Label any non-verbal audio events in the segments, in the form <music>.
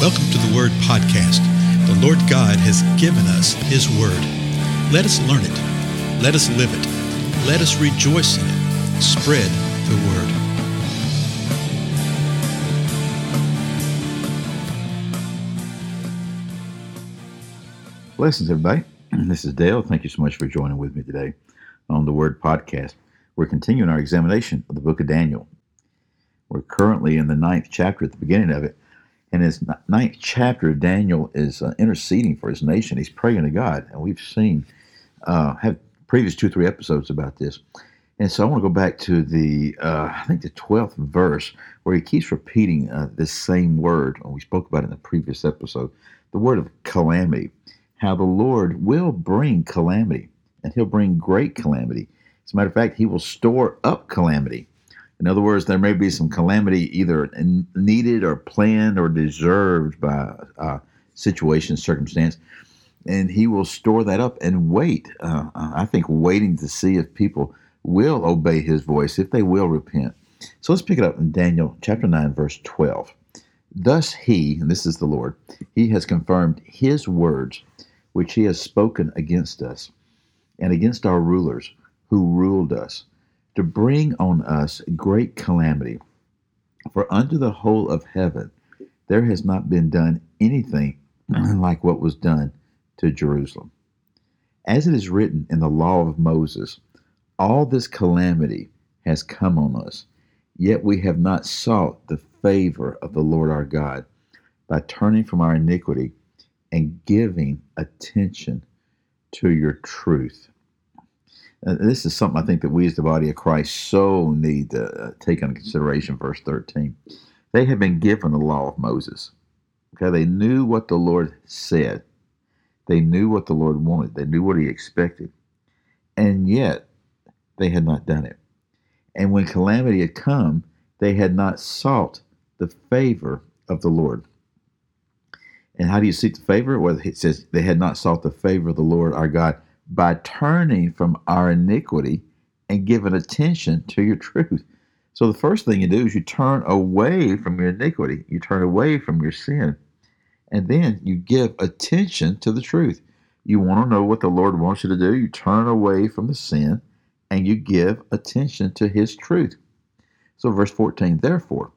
Welcome to the Word Podcast. The Lord God has given us His Word. Let us learn it. Let us live it. Let us rejoice in it. Spread the Word. Blessings, everybody. <clears throat> This is Dale. Thank you so much for joining with me today on the Word Podcast. We're continuing our examination of the book of Daniel. We're currently in the ninth chapter at the beginning of it. And his ninth chapter, Daniel is uh, interceding for his nation. He's praying to God. And we've seen, uh, have previous two, three episodes about this. And so I want to go back to the, uh, I think the 12th verse, where he keeps repeating uh, this same word. We spoke about in the previous episode the word of calamity how the Lord will bring calamity, and He'll bring great calamity. As a matter of fact, He will store up calamity. In other words, there may be some calamity either needed or planned or deserved by uh, situation, circumstance, and He will store that up and wait. Uh, I think waiting to see if people will obey His voice, if they will repent. So let's pick it up in Daniel chapter 9, verse 12. Thus He, and this is the Lord, He has confirmed His words which he has spoken against us and against our rulers who ruled us, to bring on us great calamity. For unto the whole of heaven there has not been done anything <clears throat> like what was done to Jerusalem. As it is written in the law of Moses, all this calamity has come on us, yet we have not sought the favor of the Lord our God by turning from our iniquity and giving attention to your truth. Uh, this is something I think that we as the body of Christ so need to uh, take into consideration. Verse 13. They had been given the law of Moses. Okay, they knew what the Lord said. They knew what the Lord wanted. They knew what He expected. And yet, they had not done it. And when calamity had come, they had not sought the favor of the Lord. And how do you seek the favor? Well, it says they had not sought the favor of the Lord our God by turning from our iniquity and giving attention to your truth. So the first thing you do is you turn away from your iniquity, you turn away from your sin, and then you give attention to the truth. You want to know what the Lord wants you to do, you turn away from the sin and you give attention to his truth. So verse 14, therefore,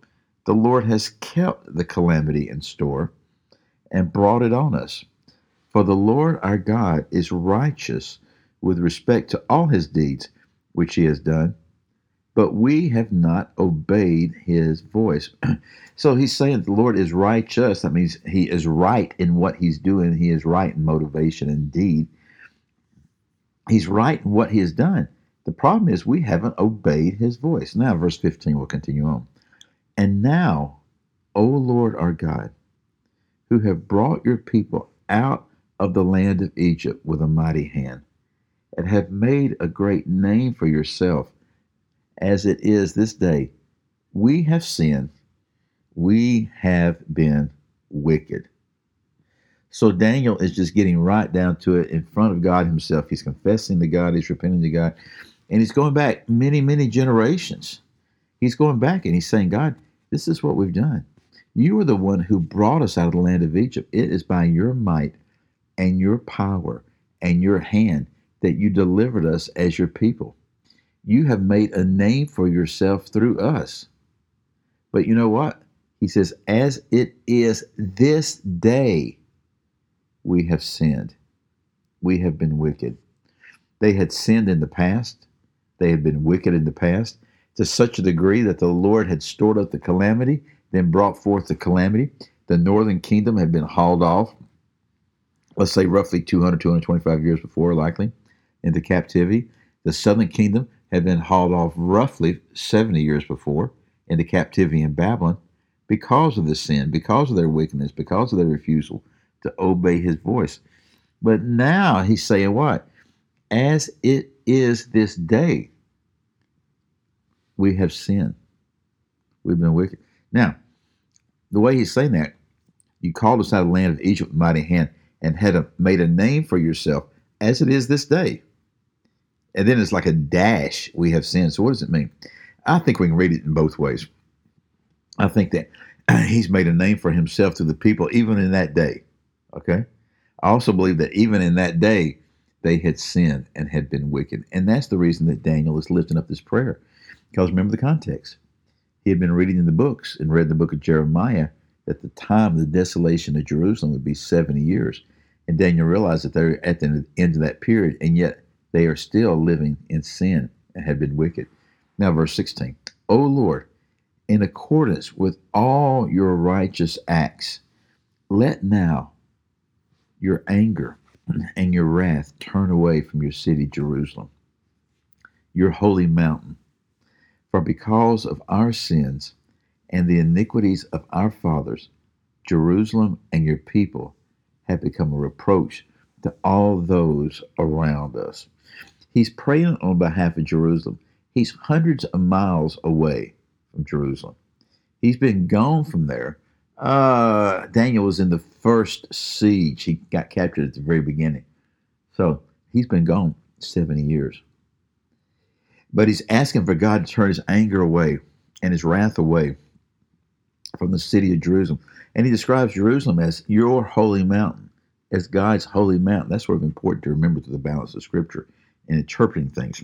the Lord has kept the calamity in store and brought it on us. For the Lord our God is righteous with respect to all his deeds which he has done, but we have not obeyed his voice. <clears throat> so he's saying the Lord is righteous. That means he is right in what he's doing, he is right in motivation and deed. He's right in what he has done. The problem is we haven't obeyed his voice. Now, verse 15 will continue on. And now, O Lord our God, who have brought your people out of the land of Egypt with a mighty hand, and have made a great name for yourself, as it is this day. We have sinned, we have been wicked. So Daniel is just getting right down to it in front of God himself. He's confessing to God, he's repenting to God, and he's going back many, many generations. He's going back and he's saying, God, this is what we've done. You are the one who brought us out of the land of Egypt. It is by your might and your power and your hand that you delivered us as your people. You have made a name for yourself through us. But you know what? He says, as it is this day, we have sinned. We have been wicked. They had sinned in the past. They had been wicked in the past to such a degree that the Lord had stored up the calamity then brought forth the calamity. The northern kingdom had been hauled off, let's say roughly 200, 225 years before, likely, into captivity. The southern kingdom had been hauled off roughly 70 years before into captivity in Babylon because of the sin, because of their wickedness, because of their refusal to obey his voice. But now he's saying what? As it is this day, we have sinned. We've been wicked. Now, the way he's saying that, you called us out of the land of Egypt with mighty hand and had a, made a name for yourself as it is this day. And then it's like a dash we have sinned. So what does it mean? I think we can read it in both ways. I think that <clears throat> he's made a name for himself to the people, even in that day. Okay? I also believe that even in that day, they had sinned and had been wicked. And that's the reason that Daniel is lifting up this prayer. Because remember the context. He had been reading in the books and read the book of Jeremiah that the time of the desolation of Jerusalem would be 70 years. And Daniel realized that they're at the end of that period, and yet they are still living in sin and have been wicked. Now, verse 16 O Lord, in accordance with all your righteous acts, let now your anger and your wrath turn away from your city, Jerusalem, your holy mountain. For because of our sins and the iniquities of our fathers, Jerusalem and your people have become a reproach to all those around us. He's praying on behalf of Jerusalem. He's hundreds of miles away from Jerusalem. He's been gone from there. Uh, Daniel was in the first siege. He got captured at the very beginning. So he's been gone 70 years. But he's asking for God to turn his anger away and his wrath away from the city of Jerusalem. And he describes Jerusalem as your holy mountain, as God's holy mountain. That's sort of important to remember through the balance of Scripture and interpreting things.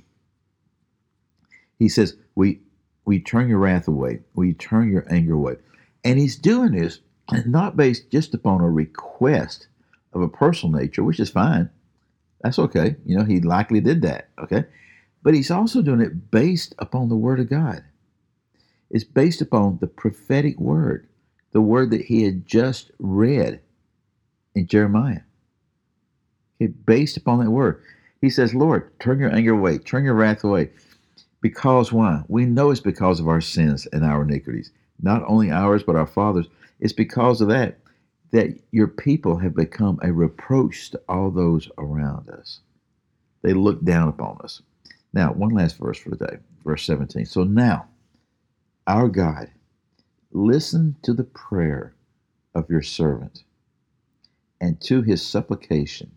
He says, We we turn your wrath away, we turn your anger away. And he's doing this not based just upon a request of a personal nature, which is fine. That's okay. You know, he likely did that. Okay. But he's also doing it based upon the Word of God. It's based upon the prophetic word, the word that he had just read in Jeremiah. Okay, based upon that word. He says, Lord, turn your anger away, turn your wrath away. Because why? We know it's because of our sins and our iniquities. Not only ours, but our fathers. It's because of that that your people have become a reproach to all those around us. They look down upon us. Now, one last verse for today, verse 17. So now, our God, listen to the prayer of your servant and to his supplication.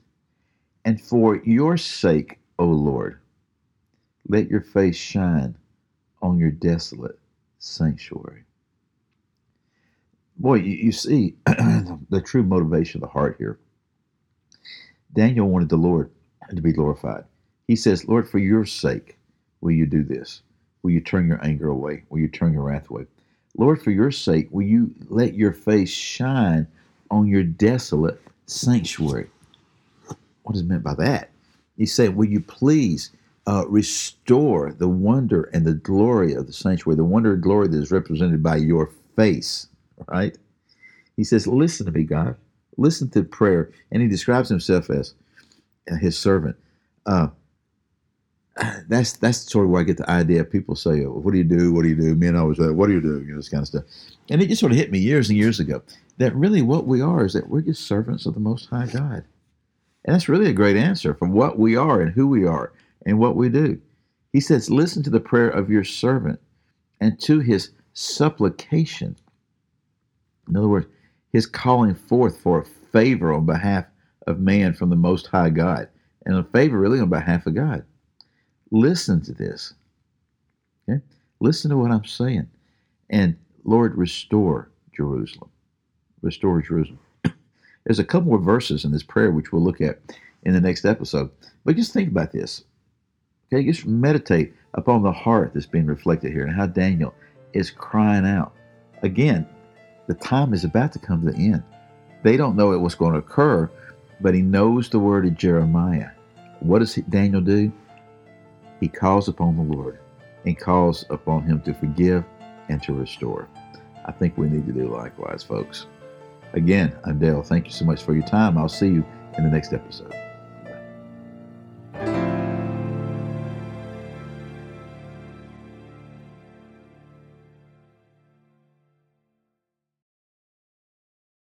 And for your sake, O Lord, let your face shine on your desolate sanctuary. Boy, you, you see <clears throat> the true motivation of the heart here. Daniel wanted the Lord to be glorified. He says, Lord, for your sake, will you do this? Will you turn your anger away? Will you turn your wrath away? Lord, for your sake, will you let your face shine on your desolate sanctuary? What is meant by that? He said, Will you please uh, restore the wonder and the glory of the sanctuary, the wonder and glory that is represented by your face, right? He says, Listen to me, God. Listen to prayer. And he describes himself as his servant. Uh, <clears throat> that's that's sort of where I get the idea. People say, oh, "What do you do? What do you do?" Men always say, "What do you do?" You know, this kind of stuff. And it just sort of hit me years and years ago that really what we are is that we're just servants of the Most High God, and that's really a great answer for what we are and who we are and what we do. He says, "Listen to the prayer of your servant and to his supplication." In other words, his calling forth for a favor on behalf of man from the Most High God, and a favor really on behalf of God. Listen to this. Okay? Listen to what I'm saying. And Lord, restore Jerusalem. Restore Jerusalem. <clears throat> There's a couple more verses in this prayer which we'll look at in the next episode. But just think about this. Okay, just meditate upon the heart that's being reflected here and how Daniel is crying out. Again, the time is about to come to the end. They don't know what's going to occur, but he knows the word of Jeremiah. What does Daniel do? He calls upon the Lord and calls upon him to forgive and to restore. I think we need to do likewise, folks. Again, I'm Dale. Thank you so much for your time. I'll see you in the next episode.